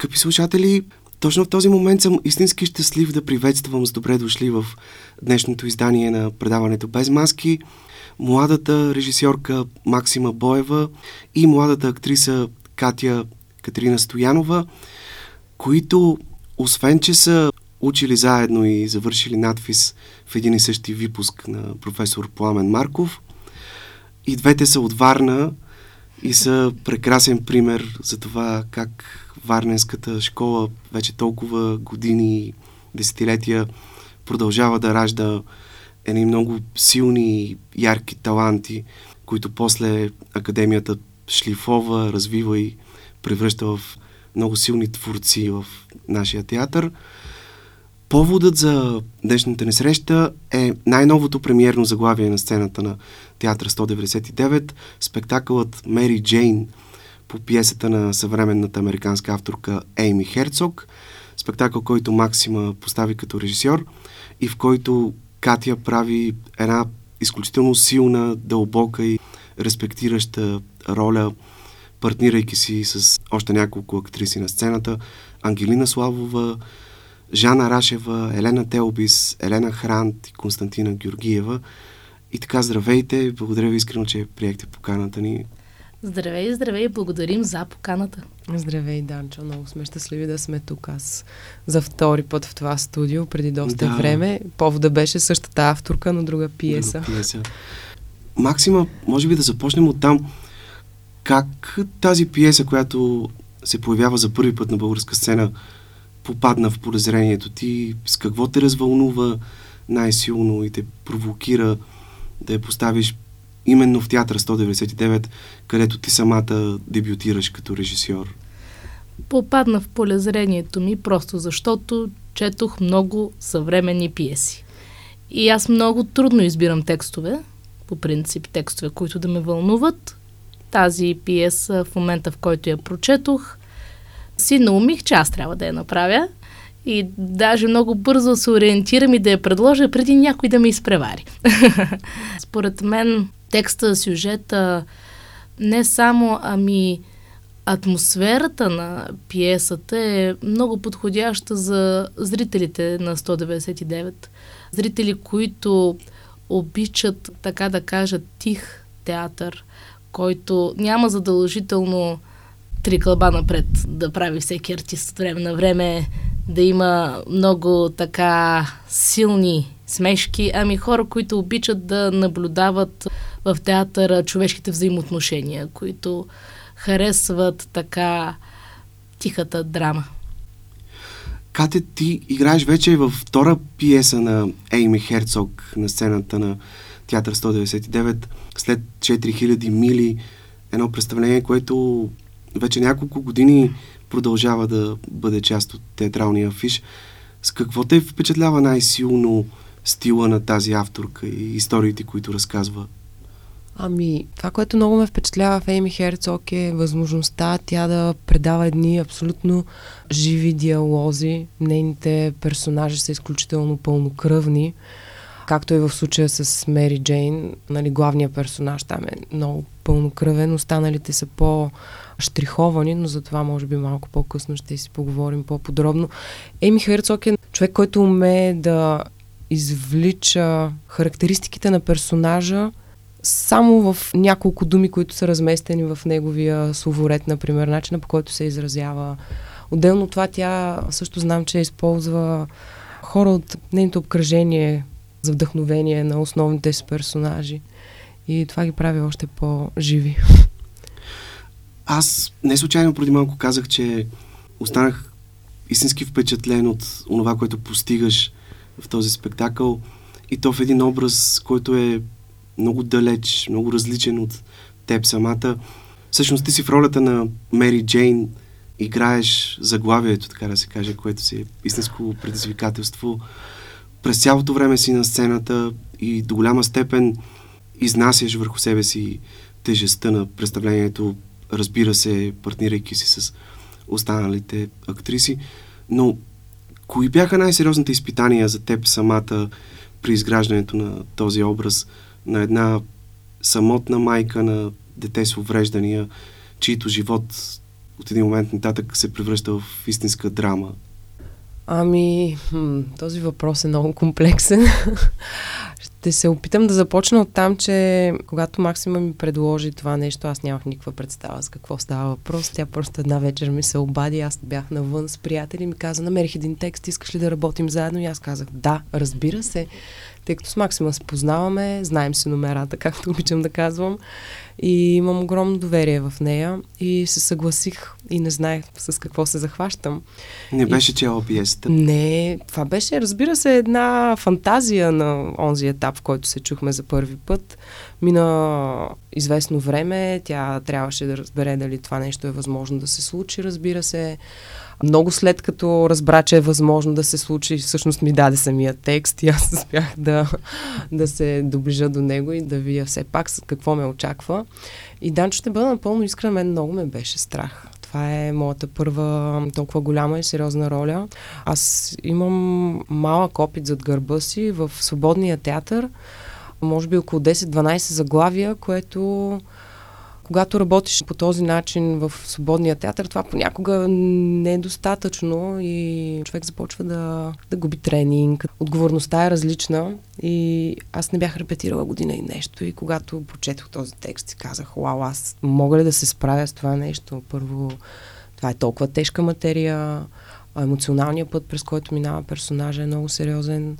Скъпи слушатели, точно в този момент съм истински щастлив да приветствам с добре дошли в днешното издание на предаването Без маски младата режисьорка Максима Боева и младата актриса Катя Катерина Стоянова, които освен, че са учили заедно и завършили надфис в един и същи випуск на професор Пламен Марков, и двете са от Варна и са прекрасен пример за това как Варненската школа вече толкова години, десетилетия продължава да ражда едни много силни, ярки таланти, които после академията шлифова, развива и превръща в много силни творци в нашия театър. Поводът за днешната ни среща е най-новото премиерно заглавие на сцената на Театър 199, спектакълът Мери Джейн по пиесата на съвременната американска авторка Ейми Херцог, спектакъл, който Максима постави като режисьор и в който Катя прави една изключително силна, дълбока и респектираща роля, партнирайки си с още няколко актриси на сцената. Ангелина Славова, Жана Рашева, Елена Телбис, Елена Хрант и Константина Георгиева. И така, здравейте! Благодаря ви искрено, че приехте поканата ни. Здравей, здравей! Благодарим за поканата. Здравей, Данчо! Много сме щастливи да сме тук. Аз за втори път в това студио, преди доста да. време. Повода беше същата авторка, но друга пиеса. Друга пиеса. Максима, може би да започнем от там. Как тази пиеса, която се появява за първи път на българска сцена, попадна в подозрението ти? С какво те развълнува най-силно и те провокира да я поставиш именно в Театър 199, където ти самата дебютираш като режисьор? Попадна в полезрението ми просто защото четох много съвременни пиеси. И аз много трудно избирам текстове, по принцип текстове, които да ме вълнуват. Тази пиеса в момента, в който я прочетох, си наумих, че аз трябва да я направя и даже много бързо се ориентирам и да я предложа преди някой да ме изпревари. Според мен текста, сюжета, не само, ами атмосферата на пиесата е много подходяща за зрителите на 199. Зрители, които обичат, така да кажа, тих театър, който няма задължително три кълба напред да прави всеки артист от време на време, да има много така силни смешки, ами хора, които обичат да наблюдават в театъра човешките взаимоотношения, които харесват така тихата драма. Кате, ти играеш вече във втора пиеса на Ейми Херцог на сцената на Театър 199 след 4000 мили. Едно представление, което вече няколко години продължава да бъде част от театралния афиш. С какво те впечатлява най-силно стила на тази авторка и историите, които разказва? Ами, това, което много ме впечатлява в Ейми Херцог е възможността тя да предава едни абсолютно живи диалози. Нейните персонажи са изключително пълнокръвни, както и в случая с Мери Джейн. Нали, главният персонаж там е много пълнокръвен, останалите са по штриховани, но за това може би малко по-късно ще си поговорим по-подробно. Еми Херцог е човек, който умее да извлича характеристиките на персонажа само в няколко думи, които са разместени в неговия словоред, например, начина по който се изразява. Отделно това тя също знам, че използва хора от нейното обкръжение за вдъхновение на основните си персонажи. И това ги прави още по-живи. Аз не случайно преди малко казах, че останах истински впечатлен от това, което постигаш в този спектакъл и то в един образ, който е много далеч, много различен от теб самата. Всъщност ти си в ролята на Мери Джейн, играеш заглавието, така да се каже, което си е истинско предизвикателство. През цялото време си на сцената и до голяма степен изнасяш върху себе си тежестта на представлението, разбира се, партнирайки си с останалите актриси. Но кои бяха най-сериозните изпитания за теб самата при изграждането на този образ на една самотна майка на дете с увреждания, чието живот от един момент нататък се превръща в истинска драма? Ами, този въпрос е много комплексен. Ще се опитам да започна от там, че когато Максима ми предложи това нещо, аз нямах никаква представа с какво става въпрос. Тя просто една вечер ми се обади, аз бях навън с приятели и ми каза, намерих един текст, искаш ли да работим заедно? И аз казах, да, разбира се тъй като с Максима се познаваме, знаем си номерата, както обичам да казвам. И имам огромно доверие в нея и се съгласих и не знаех с какво се захващам. Не беше чела пиесата? Не, това беше, разбира се, една фантазия на онзи етап, в който се чухме за първи път. Мина известно време, тя трябваше да разбере дали това нещо е възможно да се случи, разбира се. Много след като разбра, че е възможно да се случи, всъщност ми даде самия текст и аз успях да, да се доближа до него и да видя все пак какво ме очаква. И Данчо ще бъда напълно искрен, мен много ме беше страх. Това е моята първа толкова голяма и сериозна роля. Аз имам малък опит зад гърба си в свободния театър, може би около 10-12 заглавия, което когато работиш по този начин в свободния театър, това понякога не е достатъчно и човек започва да, да губи тренинг. Отговорността е различна и аз не бях репетирала година и нещо. И когато прочетох този текст, си казах, вау, аз мога ли да се справя с това нещо? Първо, това е толкова тежка материя, емоционалният път, през който минава персонажа е много сериозен.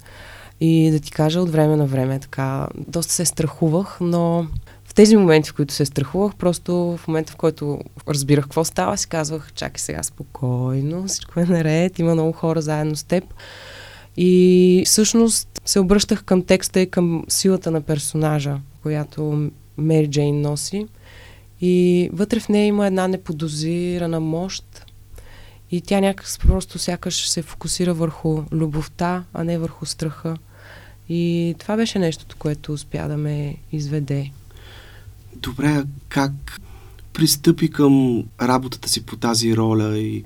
И да ти кажа, от време на време така, доста се страхувах, но в тези моменти, в които се страхувах, просто в момента, в който разбирах какво става, си казвах, чакай сега спокойно, всичко е наред, има много хора заедно с теб. И всъщност се обръщах към текста и към силата на персонажа, която Мери Джейн носи. И вътре в нея има една неподозирана мощ. И тя някак просто сякаш се фокусира върху любовта, а не върху страха. И това беше нещото, което успя да ме изведе добре, как пристъпи към работата си по тази роля и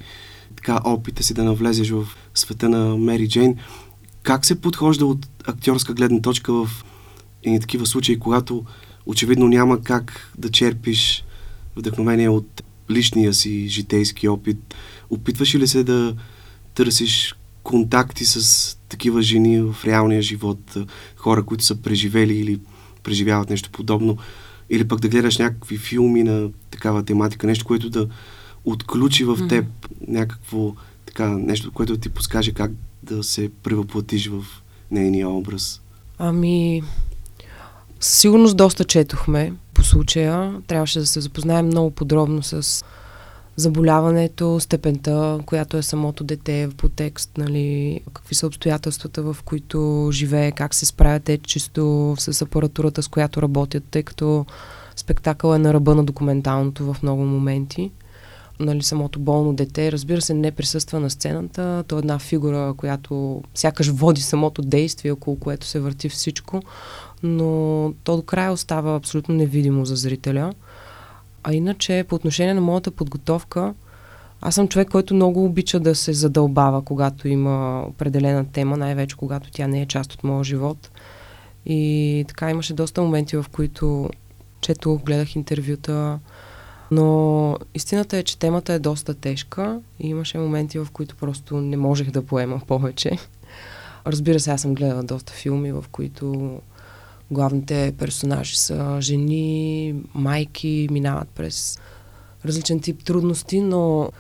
така опита си да навлезеш в света на Мери Джейн, как се подхожда от актьорска гледна точка в и такива случаи, когато очевидно няма как да черпиш вдъхновение от личния си житейски опит. Опитваш ли се да търсиш контакти с такива жени в реалния живот, хора, които са преживели или преживяват нещо подобно? Или пък да гледаш някакви филми на такава тематика, нещо, което да отключи в теб mm-hmm. някакво така, нещо, което ти подскаже как да се превъплатиш в нейния образ. Ами, сигурност доста четохме по случая. Трябваше да се запознаем много подробно с заболяването, степента, която е самото дете по текст, нали, какви са обстоятелствата, в които живее, как се справят те чисто с апаратурата, с която работят, тъй като спектакъл е на ръба на документалното в много моменти. Нали, самото болно дете, разбира се, не присъства на сцената. То е една фигура, която сякаш води самото действие, около което се върти всичко, но то до края остава абсолютно невидимо за зрителя. А иначе, по отношение на моята подготовка, аз съм човек, който много обича да се задълбава, когато има определена тема, най-вече когато тя не е част от моя живот. И така имаше доста моменти, в които чето, гледах интервюта, но истината е, че темата е доста тежка и имаше моменти, в които просто не можех да поема повече. Разбира се, аз съм гледала доста филми, в които Главните персонажи са жени, майки, минават през различен тип трудности, но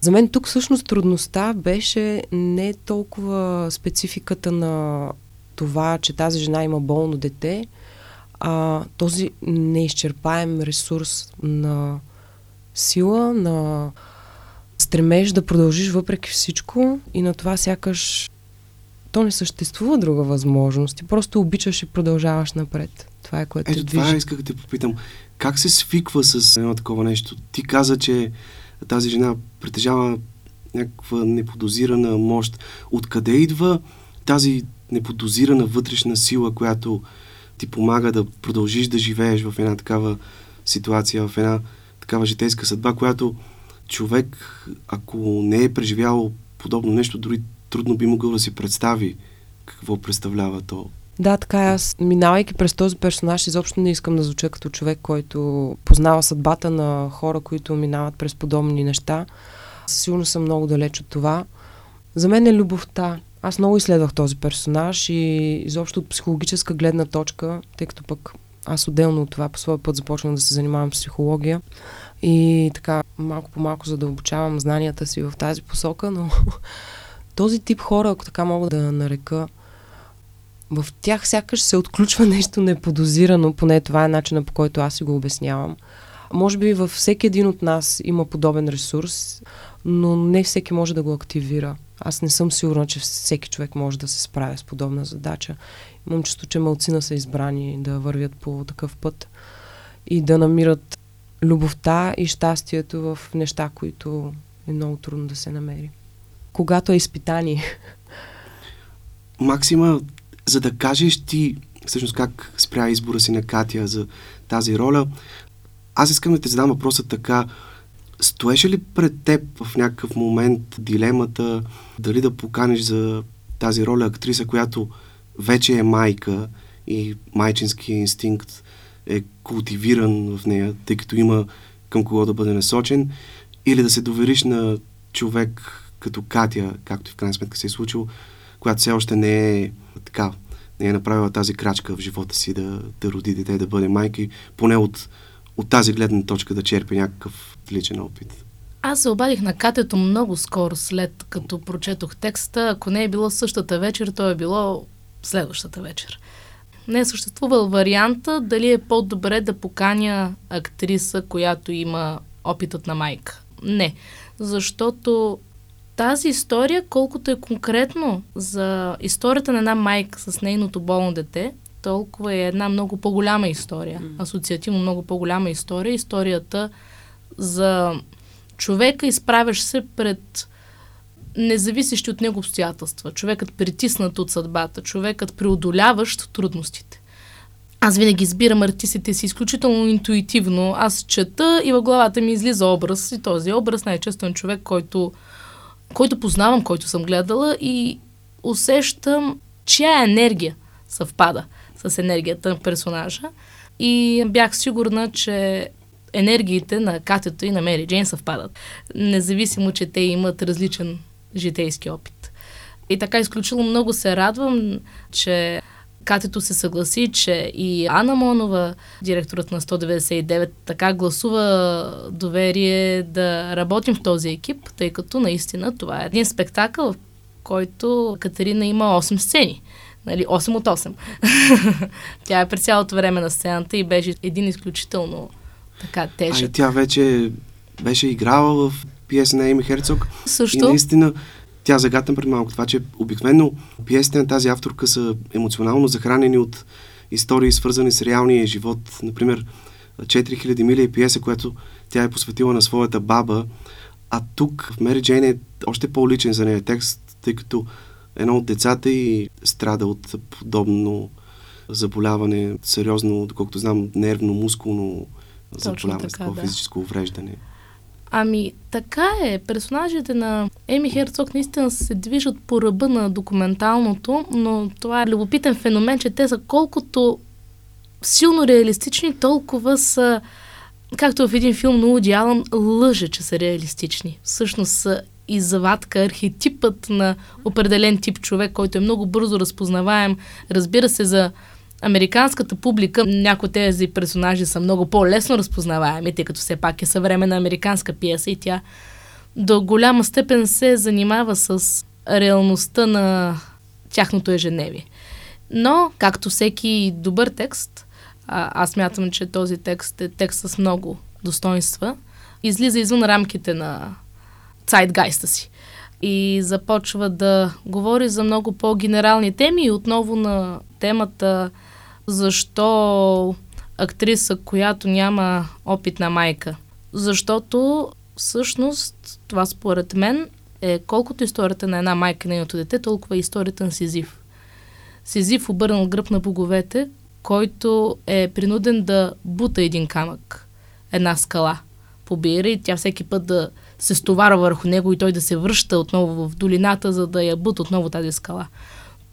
за мен тук всъщност трудността беше не толкова спецификата на това, че тази жена има болно дете, а този неизчерпаем ресурс на сила, на стремеж да продължиш въпреки всичко и на това сякаш то не съществува друга възможност. Ти просто обичаш и продължаваш напред. Това е което Ето това исках да те попитам. Как се свиква с едно такова нещо? Ти каза, че тази жена притежава някаква неподозирана мощ. Откъде идва тази неподозирана вътрешна сила, която ти помага да продължиш да живееш в една такава ситуация, в една такава житейска съдба, която човек, ако не е преживявал подобно нещо, дори трудно би могъл да си представи какво представлява то Да, така е. Аз, минавайки през този персонаж, изобщо не искам да звуча като човек, който познава съдбата на хора, които минават през подобни неща. Сигурно съм много далеч от това. За мен е любовта. Аз много изследвах този персонаж и изобщо от психологическа гледна точка, тъй като пък аз отделно от това по своя път започвам да се занимавам с психология и така малко по малко задълбочавам знанията си в тази посока, но този тип хора, ако така мога да нарека, в тях сякаш се отключва нещо неподозирано, поне това е начина по който аз си го обяснявам. Може би във всеки един от нас има подобен ресурс, но не всеки може да го активира. Аз не съм сигурна, че всеки човек може да се справя с подобна задача. Имам чувство, че малцина са избрани да вървят по такъв път и да намират любовта и щастието в неща, които е много трудно да се намери. Когато е изпитание. Максима, за да кажеш ти всъщност как спря избора си на Катя за тази роля, аз искам да те задам въпроса така. Стоеше ли пред теб в някакъв момент дилемата дали да поканиш за тази роля актриса, която вече е майка и майчинския инстинкт е култивиран в нея, тъй като има към кого да бъде насочен, или да се довериш на човек като Катя, както и в крайна сметка се е случило, която все още не е така, не е направила тази крачка в живота си да, да роди дете, да бъде майка и поне от, от тази гледна точка да черпи някакъв личен опит. Аз се обадих на Катето много скоро след като прочетох текста. Ако не е било същата вечер, то е било следващата вечер. Не е съществувал варианта дали е по-добре да поканя актриса, която има опитът на майка. Не, защото тази история, колкото е конкретно за историята на една майка с нейното болно дете, толкова е една много по-голяма история. Асоциативно много по-голяма история. Историята за човека, изправяш се пред независещи от него обстоятелства. Човекът притиснат от съдбата, човекът преодоляващ трудностите. Аз винаги избирам артистите си изключително интуитивно. Аз чета и в главата ми излиза образ. И този образ най-често е човек, който, който познавам, който съм гледала и усещам, чия енергия съвпада с енергията на персонажа. И бях сигурна, че енергиите на Катето и на Мери Джейн съвпадат. Независимо, че те имат различен житейски опит. И така изключително много се радвам, че Катето се съгласи, че и Ана Монова, директорът на 199, така гласува доверие да работим в този екип, тъй като наистина това е един спектакъл, в който Катерина има 8 сцени. Нали, 8 от 8. Тя е през цялото време на сцената и беше един изключително така тежък. А и тя вече беше играла в пиеса на Еми Херцог. Също. И наистина тя загатна пред малко това, че обикновено пиесите на тази авторка са емоционално захранени от истории, свързани с реалния живот. Например, 4000 мили е пиеса, която тя е посветила на своята баба, а тук в Мери Джейн е още по-личен за нея текст, тъй като едно от децата и страда от подобно заболяване, сериозно, доколкото знам, нервно-мускулно заболяване, такова да. физическо увреждане. Ами, така е. Персонажите на Еми Херцог наистина се движат по ръба на документалното, но това е любопитен феномен, че те са колкото силно реалистични, толкова са, както в един филм на Уди Алън, лъже, че са реалистични. Всъщност са и завадка, архетипът на определен тип човек, който е много бързо разпознаваем. Разбира се, за американската публика някои от тези персонажи са много по-лесно разпознаваеми, тъй като все пак е съвременна американска пиеса и тя до голяма степен се занимава с реалността на тяхното ежедневие. Но, както всеки добър текст, а, аз мятам, че този текст е текст с много достоинства, излиза извън рамките на цайтгайста си и започва да говори за много по-генерални теми и отново на темата защо актриса, която няма опит на майка? Защото всъщност това според мен е колкото историята на една майка и нейното дете, толкова и историята на Сизив. Сизив обърнал гръб на боговете, който е принуден да бута един камък, една скала побира и тя всеки път да се стовара върху него и той да се връща отново в долината, за да я бута отново тази скала.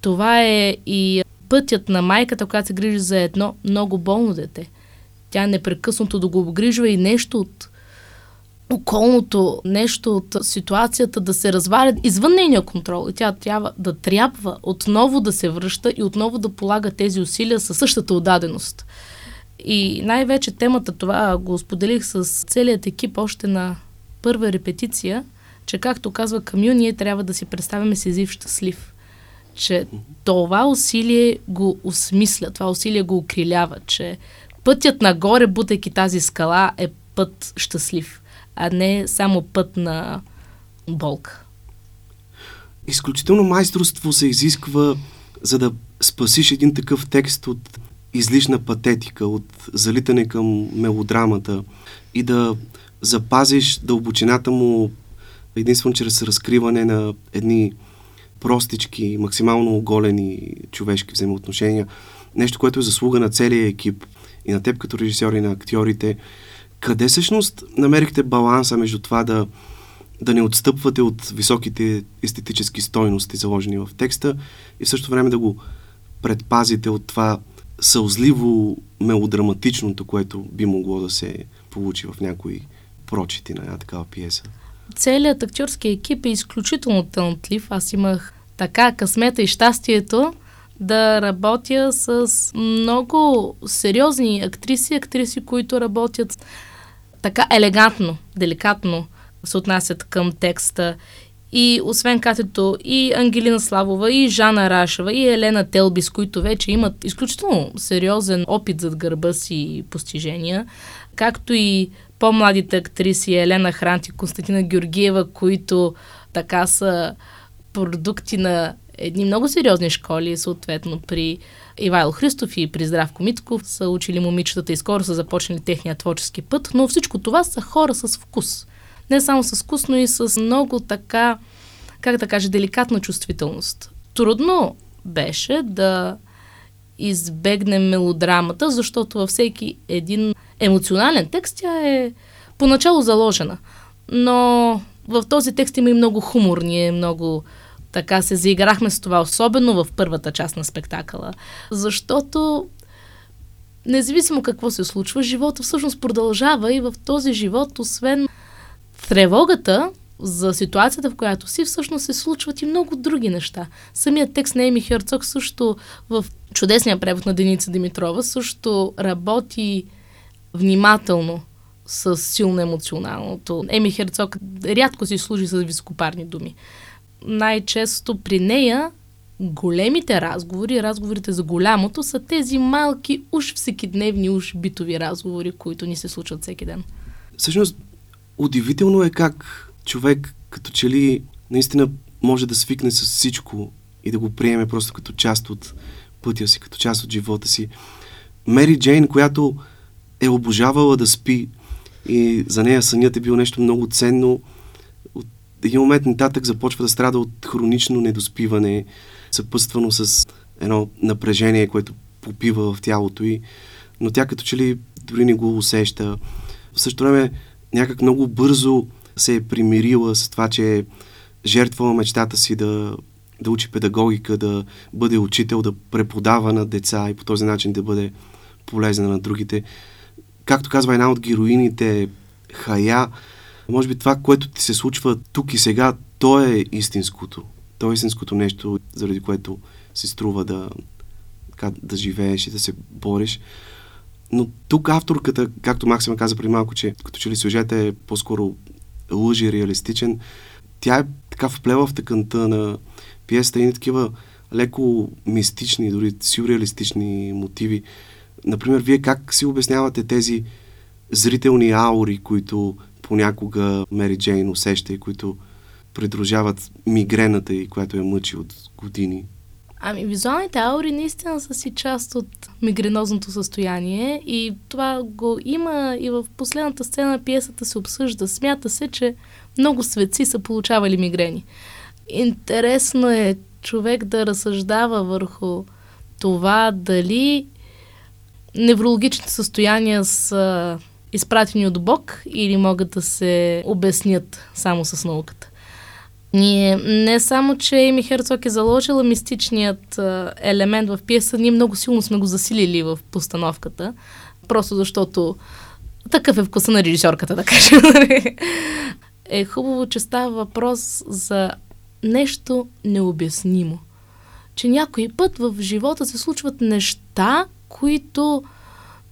Това е и пътят на майката, която се грижи за едно много болно дете. Тя непрекъснато да го обгрижва и нещо от околното, нещо от ситуацията да се разваля извън нейния контрол. И тя трябва да трябва отново да се връща и отново да полага тези усилия със същата отдаденост. И най-вече темата това го споделих с целият екип още на първа репетиция, че както казва Камю, ние трябва да си представяме Сизив щастлив. Че това усилие го осмисля, това усилие го окрилява, че пътят нагоре, бутайки тази скала, е път щастлив, а не само път на болка. Изключително майсторство се изисква, за да спасиш един такъв текст от излишна патетика, от залитане към мелодрамата и да запазиш дълбочината му единствено чрез разкриване на едни простички, максимално оголени човешки взаимоотношения. Нещо, което е заслуга на целия екип и на теб като режисьор и на актьорите. Къде всъщност намерихте баланса между това да, да не отстъпвате от високите естетически стойности, заложени в текста, и в същото време да го предпазите от това сълзливо мелодраматичното, което би могло да се получи в някои прочити на една такава пиеса? Целият актьорски екип е изключително талантлив. Аз имах така късмета и щастието да работя с много сериозни актриси, актриси, които работят така елегантно, деликатно се отнасят към текста. И освен катето и Ангелина Славова, и Жана Рашева, и Елена Телби, с които вече имат изключително сериозен опит зад гърба си и постижения, както и по-младите актриси Елена Хрант и Константина Георгиева, които така са продукти на едни много сериозни школи, съответно при Ивайло Христов и при Здравко Митков са учили момичетата и скоро са започнали техния творчески път, но всичко това са хора с вкус. Не само с вкус, но и с много така, как да кажа, деликатна чувствителност. Трудно беше да избегнем мелодрамата, защото във всеки един емоционален текст тя е поначало заложена. Но в този текст има и много хумор. Ние много така се заиграхме с това, особено в първата част на спектакъла. Защото независимо какво се случва, живота всъщност продължава и в този живот, освен тревогата за ситуацията, в която си, всъщност се случват и много други неща. Самият текст на Еми Херцог също в чудесния превод на Деница Димитрова също работи внимателно с силно емоционалното. Еми Херцог рядко си служи с високопарни думи. Най-често при нея големите разговори, разговорите за голямото, са тези малки, уж всекидневни, уж битови разговори, които ни се случват всеки ден. Всъщност, удивително е как човек като че ли наистина може да свикне с всичко и да го приеме просто като част от пътя си, като част от живота си. Мери Джейн, която е обожавала да спи и за нея сънят е бил нещо много ценно. От един момент нататък започва да страда от хронично недоспиване, съпъствано с едно напрежение, което попива в тялото й, но тя като че ли дори не го усеща. В същото време някак много бързо се е примирила с това, че е жертвала мечтата си да, да учи педагогика, да бъде учител, да преподава на деца и по този начин да бъде полезна на другите както казва една от героините, Хая, може би това, което ти се случва тук и сега, то е истинското. То е истинското нещо, заради което се струва да, така, да живееш и да се бориш. Но тук авторката, както Максима каза преди малко, че като че ли сюжет е по-скоро лъжи реалистичен, тя е така вплела в тъканта на пиесата и такива леко мистични, дори сюрреалистични мотиви. Например, вие как си обяснявате тези зрителни аури, които понякога Мери Джейн усеща и които придружават мигрената и която я мъчи от години? Ами, визуалните аури наистина са си част от мигренозното състояние и това го има и в последната сцена на пиесата се обсъжда. Смята се, че много светци са получавали мигрени. Интересно е човек да разсъждава върху това дали неврологичните състояния са изпратени от Бог или могат да се обяснят само с науката. Ние не само, че Еми Херцог е заложила мистичният елемент в пиеса, ние много силно сме го засилили в постановката, просто защото такъв е вкуса на режисьорката, да кажем. е хубаво, че става въпрос за нещо необяснимо. Че някой път в живота се случват неща, които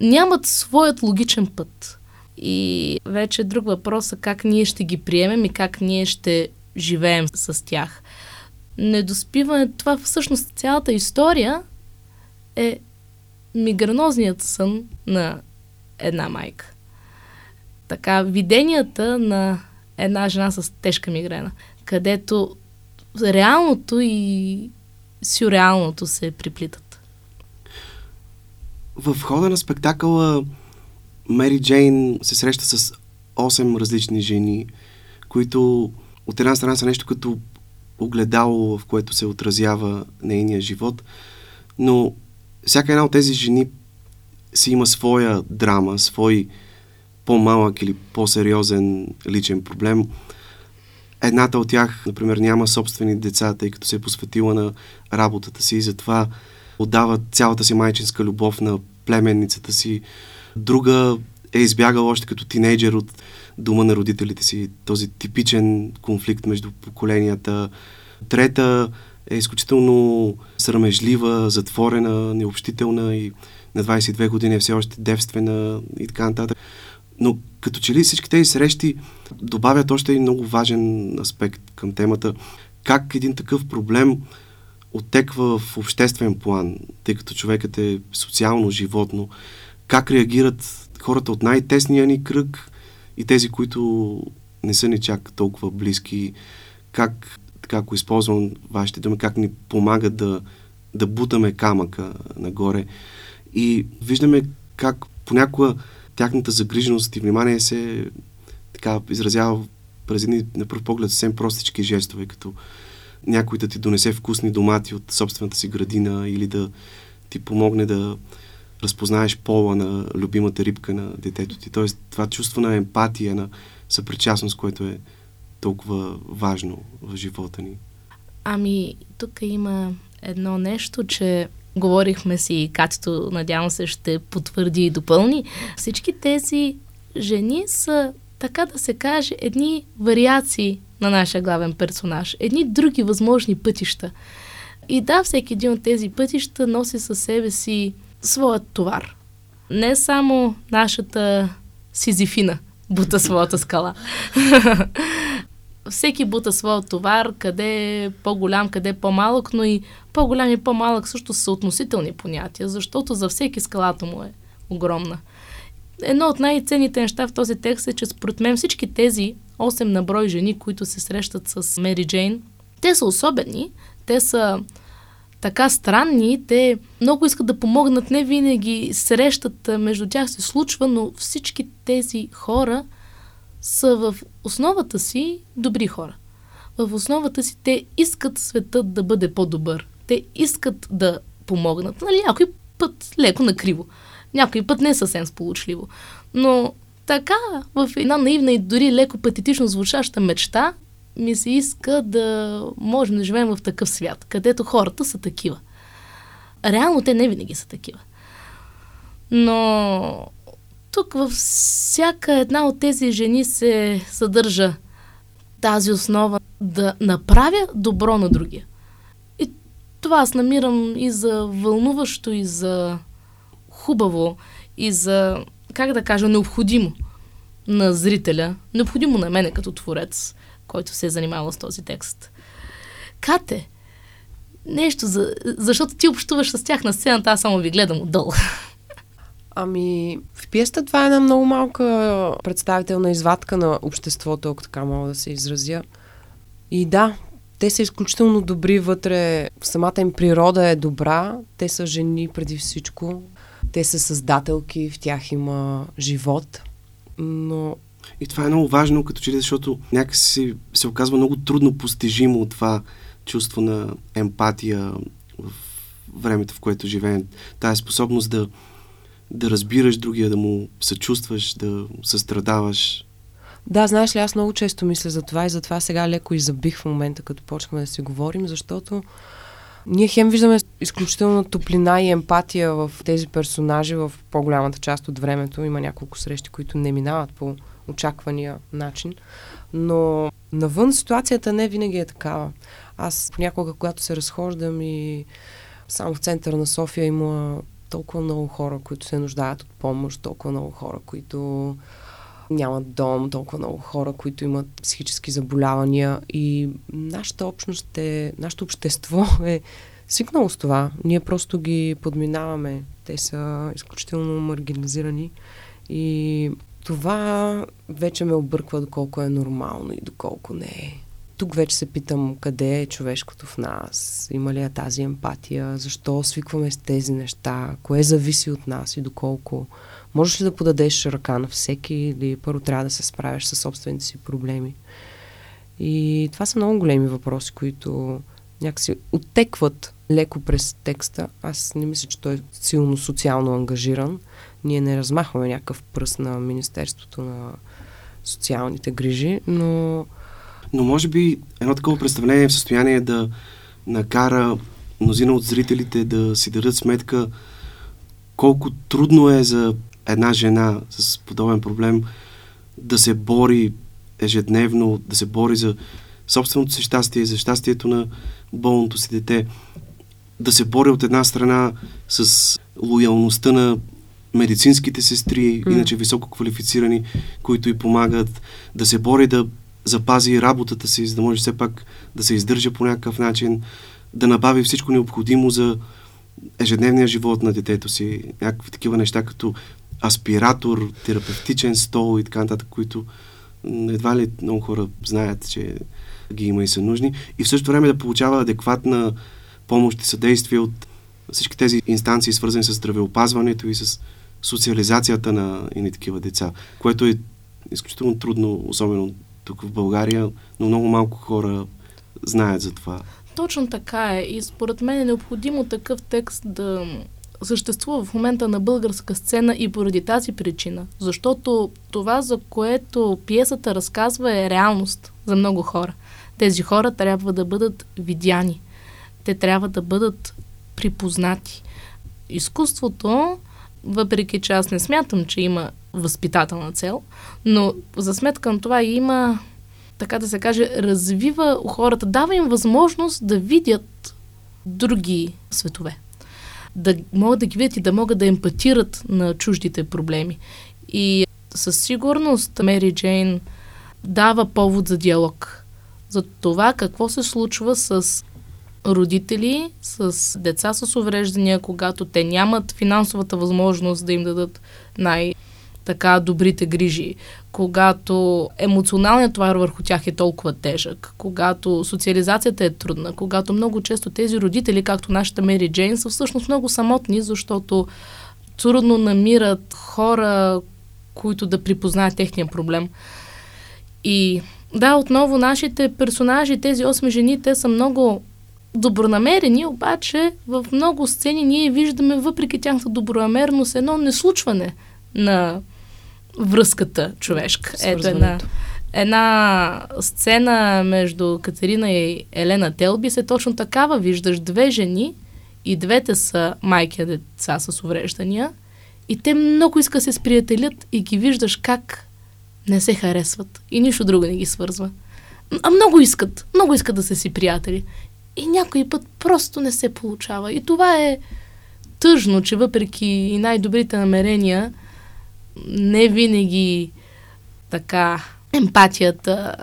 нямат своят логичен път. И вече друг въпрос е как ние ще ги приемем и как ние ще живеем с тях. Недоспиване, това всъщност цялата история е мигранозният сън на една майка. Така, виденията на една жена с тежка мигрена, където реалното и сюрреалното се приплитат. В хода на спектакъла Мери Джейн се среща с 8 различни жени, които от една страна са нещо като огледало, в което се отразява нейния живот, но всяка една от тези жени си има своя драма, свой по-малък или по-сериозен личен проблем. Едната от тях, например, няма собствени деца, тъй като се е посветила на работата си и затова отдава цялата си майчинска любов на племенницата си. Друга е избягала още като тинейджер от дома на родителите си, този типичен конфликт между поколенията. Трета е изключително срамежлива, затворена, необщителна и на 22 години е все още девствена и така нататък. Но като че ли всички тези срещи добавят още един много важен аспект към темата. Как един такъв проблем оттеква в обществен план, тъй като човекът е социално животно. Как реагират хората от най-тесния ни кръг и тези, които не са ни чак толкова близки. Как, така ако използвам вашите думи, как ни помагат да, да бутаме камъка нагоре. И виждаме как понякога тяхната загриженост и внимание се така изразява през едни на пръв поглед съвсем простички жестове, като някой да ти донесе вкусни домати от собствената си градина или да ти помогне да разпознаеш пола на любимата рибка на детето ти. Тоест това чувство на емпатия, на съпричастност, което е толкова важно в живота ни. Ами, тук има едно нещо, че говорихме си, Катито, надявам се, ще потвърди и допълни. Всички тези жени са, така да се каже, едни вариации на нашия главен персонаж, едни други възможни пътища. И да, всеки един от тези пътища носи със себе си своят товар. Не само нашата сизифина бута своята скала. Всеки бута своят товар, къде е по-голям, къде е по-малък, но и по-голям и по-малък също са относителни понятия, защото за всеки скалата му е огромна. Едно от най-ценните неща в този текст е, че според мен всички тези 8 наброй жени, които се срещат с Мери Джейн, те са особени, те са така странни, те много искат да помогнат, не винаги срещат между тях се случва, но всички тези хора са в основата си добри хора. В основата си те искат светът да бъде по-добър. Те искат да помогнат. Нали, някой път леко накриво. Някой път не съвсем сполучливо. Но така, в една наивна и дори леко патетично звучаща мечта, ми се иска да можем да живеем в такъв свят, където хората са такива. Реално те не винаги са такива. Но тук във всяка една от тези жени се съдържа тази основа да направя добро на другия. И това аз намирам и за вълнуващо, и за хубаво, и за, как да кажа, необходимо на зрителя, необходимо на мене като творец който се е занимавал с този текст. Кате, нещо, за, защото ти общуваш с тях на сцената, аз само ви гледам отдолу. Ами, в пиеста това е една много малка представителна извадка на обществото, ако така мога да се изразя. И да, те са изключително добри вътре. Самата им природа е добра. Те са жени преди всичко. Те са създателки, в тях има живот. Но и това е много важно, като че ли, защото някакси се оказва много трудно постижимо това чувство на емпатия в времето, в което живеем. Тая способност да, да разбираш другия, да му съчувстваш, да състрадаваш. Да, знаеш ли, аз много често мисля за това и затова сега леко и забих в момента, като почнахме да си говорим, защото ние хем виждаме изключителна топлина и емпатия в тези персонажи в по-голямата част от времето. Има няколко срещи, които не минават по очаквания начин. Но навън ситуацията не винаги е такава. Аз някога, когато се разхождам и само в центъра на София има толкова много хора, които се нуждаят от помощ, толкова много хора, които нямат дом, толкова много хора, които имат психически заболявания и нашата общност е, нашето общество е свикнало с това. Ние просто ги подминаваме. Те са изключително маргинализирани и това вече ме обърква доколко е нормално и доколко не е. Тук вече се питам къде е човешкото в нас, има ли е тази емпатия, защо свикваме с тези неща, кое зависи от нас и доколко. Можеш ли да подадеш ръка на всеки или първо трябва да се справяш с собствените си проблеми? И това са много големи въпроси, които някакси оттекват леко през текста. Аз не мисля, че той е силно социално ангажиран. Ние не размахваме някакъв пръст на Министерството на социалните грижи, но... Но може би едно такова представление е в състояние да накара мнозина от зрителите да си дадат сметка колко трудно е за една жена с подобен проблем да се бори ежедневно, да се бори за собственото си щастие, за щастието на болното си дете, да се бори от една страна с лоялността на медицинските сестри, mm. иначе високо квалифицирани, които й помагат, да се бори да запази работата си, за да може все пак да се издържа по някакъв начин, да набави всичко необходимо за ежедневния живот на детето си. Някакви такива неща, като аспиратор, терапевтичен стол и така нататък, които едва ли много хора знаят, че ги има и са нужни. И в същото време да получава адекватна помощ и съдействие от всички тези инстанции, свързани с здравеопазването и с социализацията на и такива деца, което е изключително трудно, особено тук в България, но много малко хора знаят за това. Точно така е. И според мен е необходимо такъв текст да съществува в момента на българска сцена и поради тази причина. Защото това, за което пиесата разказва, е реалност за много хора. Тези хора трябва да бъдат видяни. Те трябва да бъдат припознати. Изкуството, въпреки че аз не смятам, че има възпитателна цел, но за сметка на това има, така да се каже, развива хората, дава им възможност да видят други светове. Да могат да ги видят и да могат да емпатират на чуждите проблеми. И със сигурност Мери Джейн дава повод за диалог. За това какво се случва с родители с деца с увреждания, когато те нямат финансовата възможност да им дадат най- така добрите грижи, когато емоционалният товар върху тях е толкова тежък, когато социализацията е трудна, когато много често тези родители, както нашата Мери Джейн, са всъщност много самотни, защото трудно намират хора, които да припознаят техния проблем. И да, отново нашите персонажи, тези 8 жени, те са много добронамерени, обаче в много сцени ние виждаме, въпреки тяхната добронамерност, едно неслучване на връзката човешка. Ето една, една сцена между Катерина и Елена Телби се точно такава. Виждаш две жени и двете са майки деца с увреждания и те много искат се сприятелят и ги виждаш как не се харесват и нищо друго не ги свързва. А много искат, много искат да са си приятели. И някой път просто не се получава. И това е тъжно, че въпреки и най-добрите намерения, не винаги така емпатията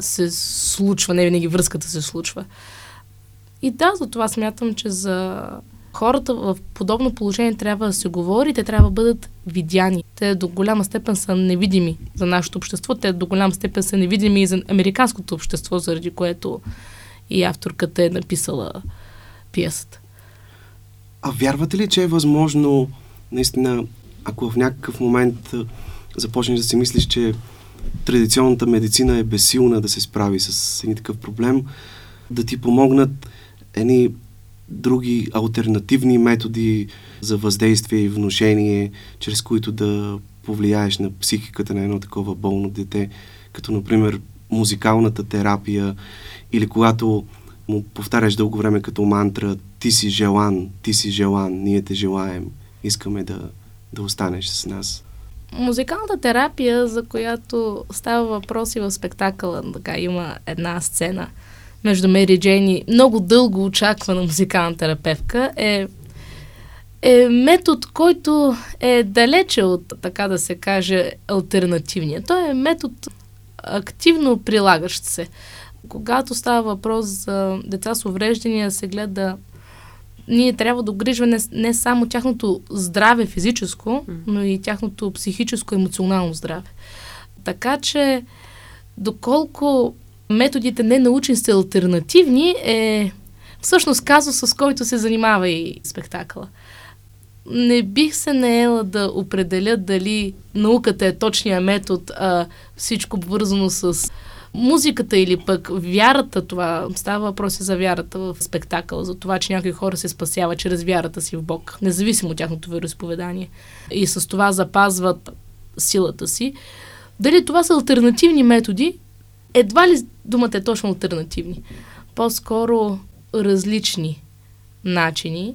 се случва, не винаги връзката се случва. И да, за това смятам, че за хората в подобно положение трябва да се говори, те трябва да бъдат видяни. Те до голяма степен са невидими за нашето общество, те до голяма степен са невидими и за американското общество, заради което и авторката е написала пиесата. А вярвате ли, че е възможно, наистина, ако в някакъв момент започнеш да си мислиш, че традиционната медицина е безсилна да се справи с един такъв проблем, да ти помогнат едни други альтернативни методи за въздействие и вношение, чрез които да повлияеш на психиката на едно такова болно дете, като например музикалната терапия или когато му повтаряш дълго време като мантра ти си желан, ти си желан, ние те желаем, искаме да, да останеш с нас. Музикалната терапия, за която става въпрос и в спектакъла, така има една сцена между Мери Джейн и много дълго очаквана музикална терапевка, е, е метод, който е далече от, така да се каже, альтернативния. Той е метод активно прилагащ се. Когато става въпрос за деца с увреждания, се гледа ние трябва да огрижваме не, само тяхното здраве физическо, но и тяхното психическо, емоционално здраве. Така че, доколко методите не научени са альтернативни, е всъщност казус, с който се занимава и спектакъла. Не бих се наела да определя дали науката е точния метод, а всичко обвързано с музиката или пък вярата, това става въпроси за вярата в спектакъл, за това, че някои хора се спасяват чрез вярата си в Бог, независимо от тяхното вероисповедание и с това запазват силата си. Дали това са альтернативни методи? Едва ли думата е точно альтернативни. По-скоро различни начини,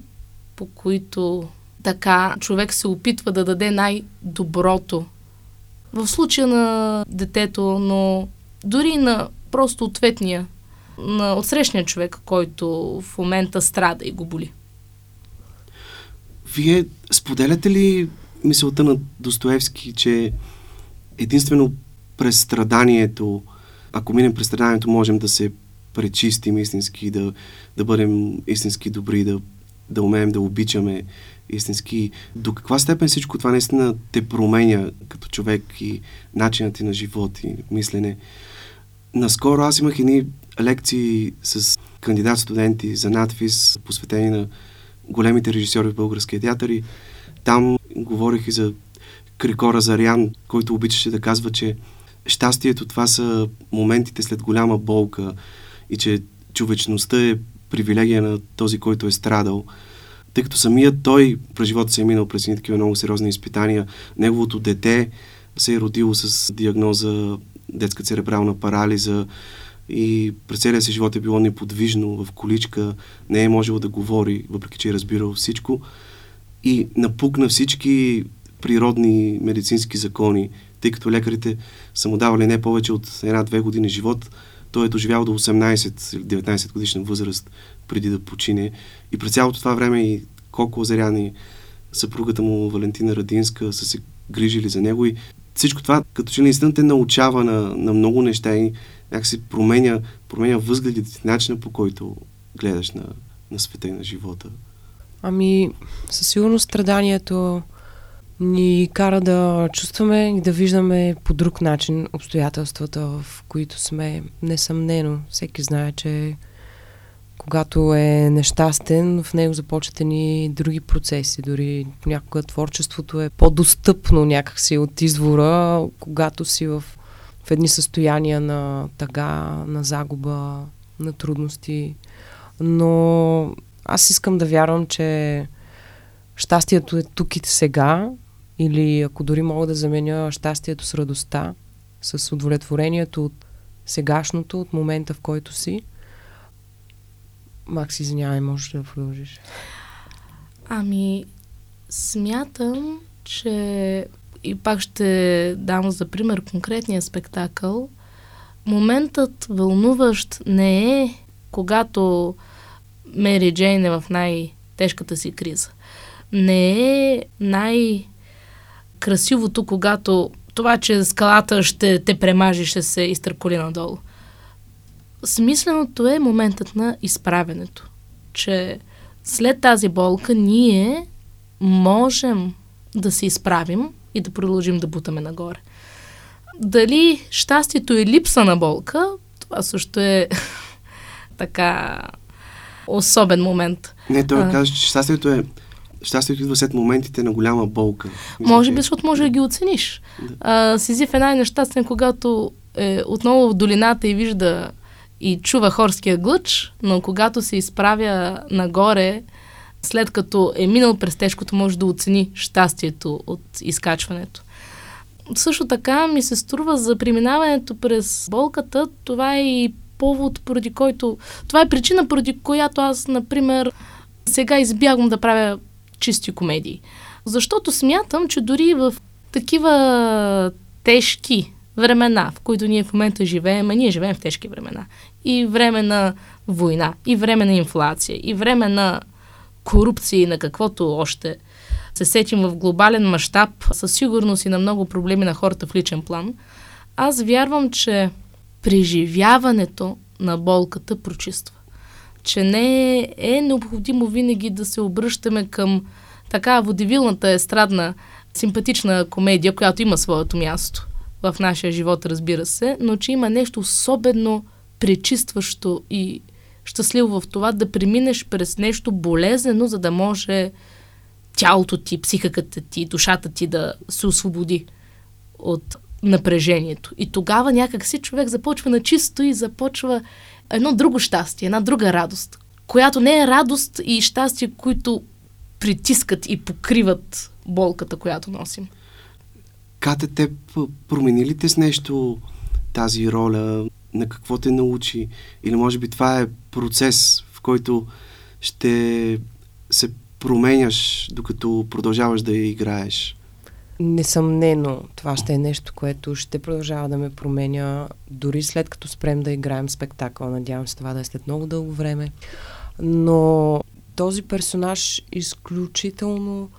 по които така човек се опитва да даде най-доброто. В случая на детето, но дори на просто ответния, на отсрещния човек, който в момента страда и го боли. Вие споделяте ли мисълта на Достоевски, че единствено през страданието, ако минем през страданието, можем да се пречистим истински, да, да бъдем истински добри, да, да умеем да обичаме истински. До каква степен всичко това наистина те променя като човек и начинът ти на живот и мислене? Наскоро аз имах едни лекции с кандидат-студенти за надфис, посветени на големите режисьори в българския театър и там говорих и за Крикора Зарян, който обичаше да казва, че щастието това са моментите след голяма болка и че човечността е привилегия на този, който е страдал. Тъй като самият той през живота се е минал през такива много сериозни изпитания, неговото дете се е родило с диагноза детска церебрална парализа и през целия си живот е било неподвижно в количка, не е можело да говори, въпреки че е разбирал всичко и напукна всички природни медицински закони, тъй като лекарите са му давали не повече от една-две години живот, той е доживял до 18-19 годишна възраст преди да почине. И през цялото това време и Коко Озеряни, съпругата му Валентина Радинска са се грижили за него и всичко това като че наистина те научава на, на много неща и някакси променя, променя възгледите, начина по който гледаш на, на света и на живота. Ами, със сигурност страданието ни кара да чувстваме и да виждаме по друг начин обстоятелствата, в които сме. Несъмнено, всеки знае, че когато е нещастен, в него започват ни други процеси. Дори понякога творчеството е по-достъпно някакси от извора, когато си в, в едни състояния на тъга, на загуба, на трудности. Но аз искам да вярвам, че щастието е тук и сега, или ако дори мога да заменя щастието с радостта, с удовлетворението от сегашното, от момента в който си, Макс, извинявай, можеш да продължиш. Ами, смятам, че и пак ще дам за пример конкретния спектакъл. Моментът вълнуващ не е когато Мери Джейн е в най-тежката си криза. Не е най-красивото, когато това, че скалата ще те премажи, ще се изтърколи надолу. Смисленото е моментът на изправенето. Че след тази болка ние можем да се изправим и да продължим да бутаме нагоре. Дали щастието е липса на болка, това също е така особен момент. Не, той а... казва, че щастието е щастието идва след моментите на голяма болка. Може би, защото може да ги оцениш. Да. А, Сизиф е най-нещастен, когато е отново в долината и вижда и чува хорския глъч, но когато се изправя нагоре, след като е минал през тежкото, може да оцени щастието от изкачването. също така ми се струва за преминаването през болката, това е и повод, поради който... Това е причина, поради която аз, например, сега избягвам да правя чисти комедии. Защото смятам, че дори в такива тежки времена, в които ние в момента живеем, а ние живеем в тежки времена. И време на война, и време на инфлация, и време на корупция и на каквото още се сетим в глобален мащаб, със сигурност и на много проблеми на хората в личен план, аз вярвам, че преживяването на болката прочиства. Че не е необходимо винаги да се обръщаме към така водевилната естрадна симпатична комедия, която има своето място в нашия живот, разбира се, но че има нещо особено пречистващо и щастливо в това да преминеш през нещо болезнено, за да може тялото ти, психиката ти, душата ти да се освободи от напрежението. И тогава някак си човек започва на чисто и започва едно друго щастие, една друга радост, която не е радост и щастие, които притискат и покриват болката, която носим. Кате, те промени ли те с нещо тази роля? На какво те научи? Или може би това е процес, в който ще се променяш, докато продължаваш да я играеш? Несъмнено, това ще е нещо, което ще продължава да ме променя, дори след като спрем да играем спектакъл. Надявам се това да е след много дълго време. Но този персонаж изключително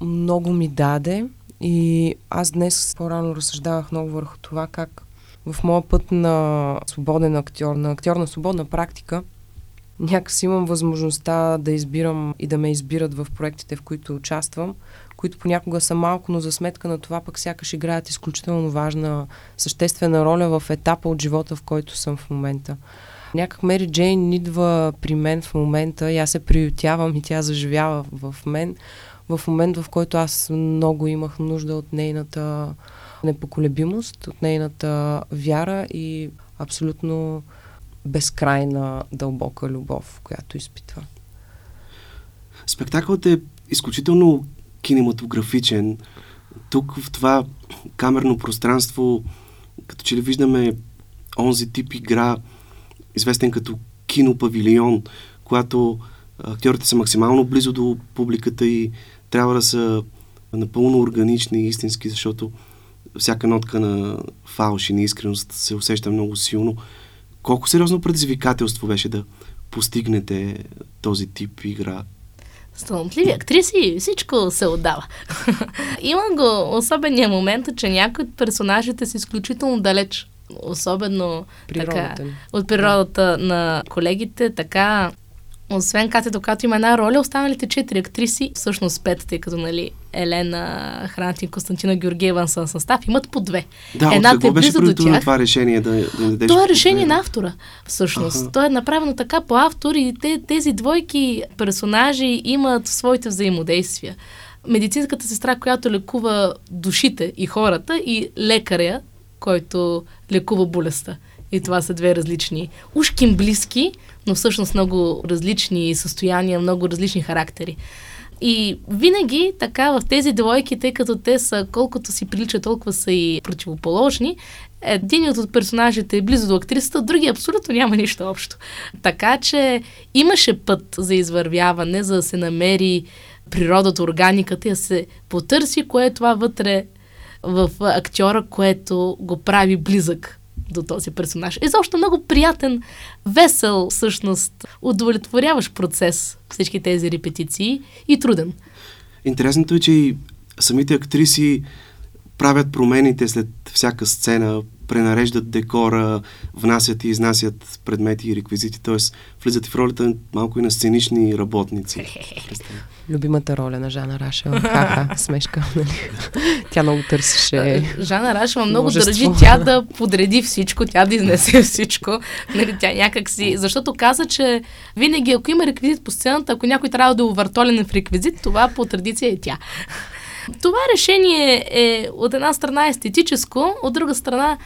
много ми даде и аз днес по-рано разсъждавах много върху това как в моя път на свободен актьор, на актьор на свободна практика, някакси имам възможността да избирам и да ме избират в проектите, в които участвам, които понякога са малко, но за сметка на това пък сякаш играят изключително важна, съществена роля в етапа от живота, в който съм в момента. Някак Мери Джейн идва при мен в момента и аз се приютявам и тя заживява в мен в момент, в който аз много имах нужда от нейната непоколебимост, от нейната вяра и абсолютно безкрайна дълбока любов, която изпитва. Спектакълът е изключително кинематографичен. Тук в това камерно пространство, като че ли виждаме онзи тип игра, известен като кинопавилион, когато актьорите са максимално близо до публиката и трябва да са напълно органични и истински, защото всяка нотка на фалш и неискреност се усеща много силно. Колко сериозно предизвикателство беше да постигнете този тип игра? Талантливи актриси, всичко се отдава. Има го особения момент, че някои от персонажите са изключително далеч. Особено природата така, от природата да. на колегите, така освен Катето, която има една роля, останалите четири актриси, всъщност пет, тъй като нали, Елена Хрантин, Константина Георгиева са състав, имат по две. Да, Едната от е беше до тях. това решение да, да дадеш? Това е решение на автора, всъщност. Ага. То е направено така по автор и те, тези двойки персонажи имат своите взаимодействия. Медицинската сестра, която лекува душите и хората и лекаря, който лекува болестта. И това са две различни, ушким близки, но всъщност много различни състояния, много различни характери. И винаги така в тези двойки, тъй като те са колкото си приличат, толкова са и противоположни, един от персонажите е близо до актрисата, другия абсолютно няма нищо общо. Така че имаше път за извървяване, за да се намери природата, органиката и да се потърси кое е това вътре в актьора, което го прави близък до този персонаж. И защо много приятен, весел, всъщност, удовлетворяваш процес всички тези репетиции и труден. Интересното е, че и самите актриси правят промените след всяка сцена, пренареждат декора, внасят и изнасят предмети и реквизити, т.е. влизат в ролята малко и на сценични работници. Любимата роля на Жана Рашева. Ха-ха, смешка. Нали? Тя много търсеше. Жана Рашева много държи тя да подреди всичко, тя да изнесе всичко. Нали, тя някак си... Защото каза, че винаги, ако има реквизит по сцената, ако някой трябва да е увъртолен в реквизит, това по традиция е тя. Това решение е от една страна естетическо, от друга страна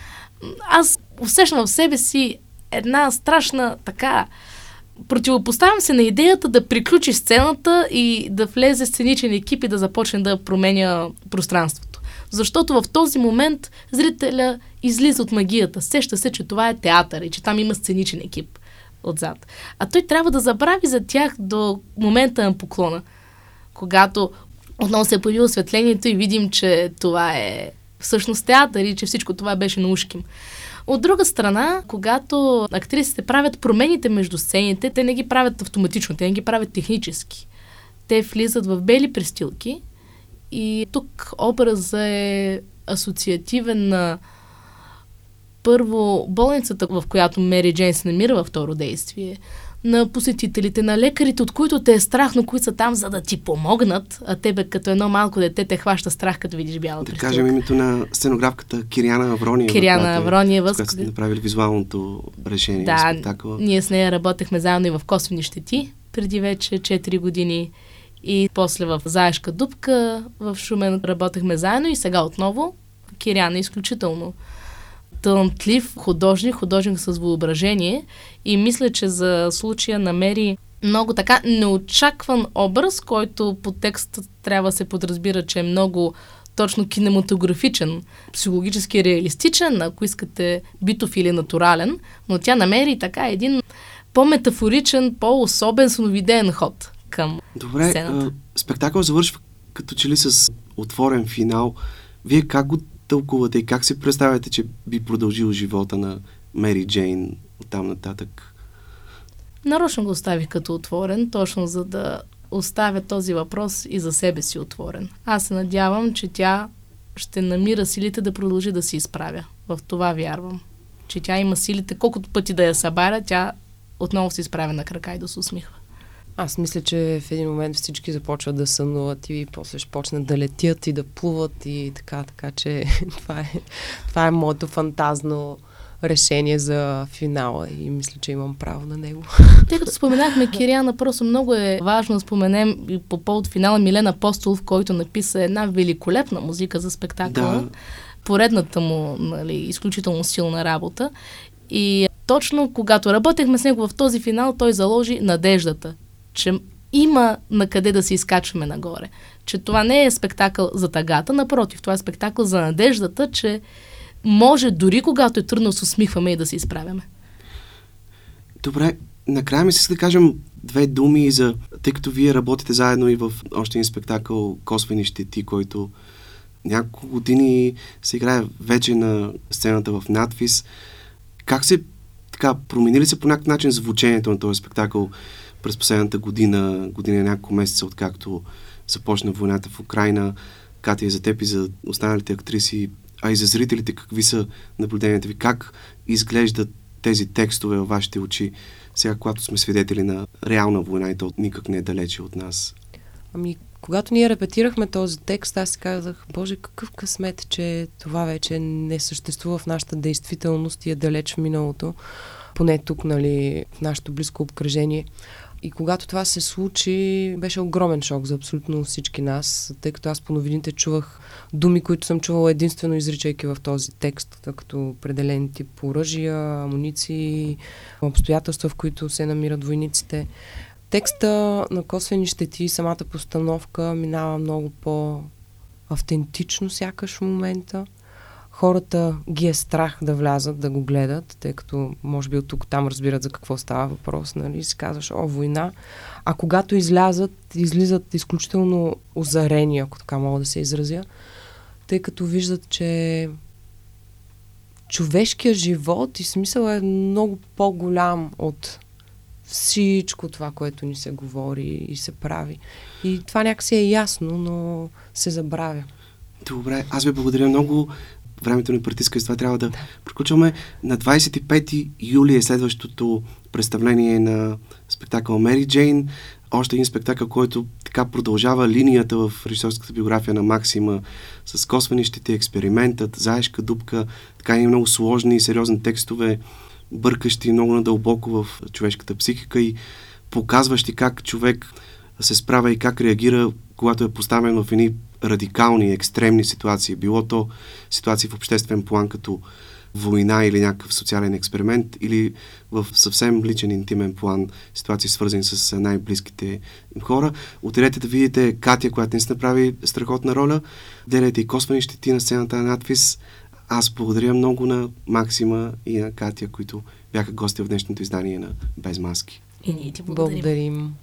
аз усещам в себе си една страшна така противопоставям се на идеята да приключи сцената и да влезе сценичен екип и да започне да променя пространството. Защото в този момент зрителя излиза от магията. Сеща се, че това е театър и че там има сценичен екип отзад. А той трябва да забрави за тях до момента на поклона. Когато отново се е появи осветлението и видим, че това е всъщност театър и че всичко това беше на ушким. От друга страна, когато актрисите правят промените между сцените, те не ги правят автоматично, те не ги правят технически. Те влизат в бели престилки и тук образът е асоциативен на първо болницата, в която Мери Джейн се намира във второ действие, на посетителите, на лекарите, от които те е страх, но които са там, за да ти помогнат, а тебе като едно малко дете те хваща страх, като видиш бяла Да кажем името на сценографката Кириана Аврониева. Кириана Аврониева. С която сте направили визуалното решение да, на спектакъла. ние с нея работехме заедно и в Косвени щети преди вече 4 години. И после в Заешка дупка в Шумен работехме заедно и сега отново. Киряна е изключително талантлив художник, художник с въображение и мисля, че за случая намери много така неочакван образ, който по текст трябва да се подразбира, че е много точно кинематографичен, психологически реалистичен, ако искате битов или натурален, но тя намери така един по-метафоричен, по-особен сновидеен ход към Добре, сцената. А, спектакъл завършва като че ли с отворен финал. Вие как го тълкувате и как си представяте, че би продължил живота на Мери Джейн от там нататък? Нарочно го оставих като отворен, точно за да оставя този въпрос и за себе си отворен. Аз се надявам, че тя ще намира силите да продължи да се изправя. В това вярвам. Че тя има силите, колкото пъти да я събаря, тя отново се изправя на крака и да се усмихва. Аз мисля, че в един момент всички започват да сънуват и после ще почнат да летят и да плуват и така, така че това е, това е моето фантазно решение за финала и мисля, че имам право на него. Тъй като споменахме Кириана, просто много е важно да споменем и по повод финала Милена Апостолов, който написа една великолепна музика за спектакъла. Да. Поредната му, нали, изключително силна работа. И точно когато работехме с него в този финал, той заложи надеждата, че има на къде да се изкачваме нагоре. Че това не е спектакъл за тагата, напротив, това е спектакъл за надеждата, че може дори когато е трудно се усмихваме и да се изправяме. Добре, накрая ми се да кажем две думи за, тъй като вие работите заедно и в още един спектакъл Косвени щети, който няколко години се играе вече на сцената в надвис. Как се така, промени ли се по някакъв начин звучението на този спектакъл през последната година, година и няколко месеца, откакто започна войната в Украина? Катя, за теб и за останалите актриси, а и за зрителите, какви са наблюденията ви? Как изглеждат тези текстове във вашите очи, сега, когато сме свидетели на реална война и то никак не е далече от нас? Ами, когато ние репетирахме този текст, аз си казах, Боже, какъв късмет, че това вече не съществува в нашата действителност и е далеч в миналото, поне тук, нали, в нашето близко обкръжение. И когато това се случи, беше огромен шок за абсолютно всички нас, тъй като аз по новините чувах думи, които съм чувала единствено изричайки в този текст, като определен тип оръжия, амуниции, обстоятелства, в които се намират войниците. Текста на косвени щети, самата постановка минава много по-автентично сякаш в момента хората ги е страх да влязат, да го гледат, тъй като може би от тук там разбират за какво става въпрос, нали, си казваш, о, война. А когато излязат, излизат изключително озарени, ако така мога да се изразя, тъй като виждат, че човешкият живот и смисъл е много по-голям от всичко това, което ни се говори и се прави. И това някакси е ясно, но се забравя. Добре, аз ви благодаря много времето ни притиска и това трябва да. приключваме. На 25 юли е следващото представление на спектакъл Мери Джейн. Още един спектакъл, който така продължава линията в режисерската биография на Максима с косвенищите, експериментът, заешка дупка, така и много сложни и сериозни текстове, бъркащи много надълбоко в човешката психика и показващи как човек се справя и как реагира, когато е поставен в едни радикални, екстремни ситуации. Било то ситуации в обществен план, като война или някакъв социален експеримент, или в съвсем личен, интимен план, ситуации свързани с най-близките им хора. Отидете да видите Катя, която не се направи страхотна роля. Делете и косвени щети на сцената на надпис. Аз благодаря много на Максима и на Катя, които бяха гости в днешното издание на Без маски. И ние ти благодарим. Благодарим.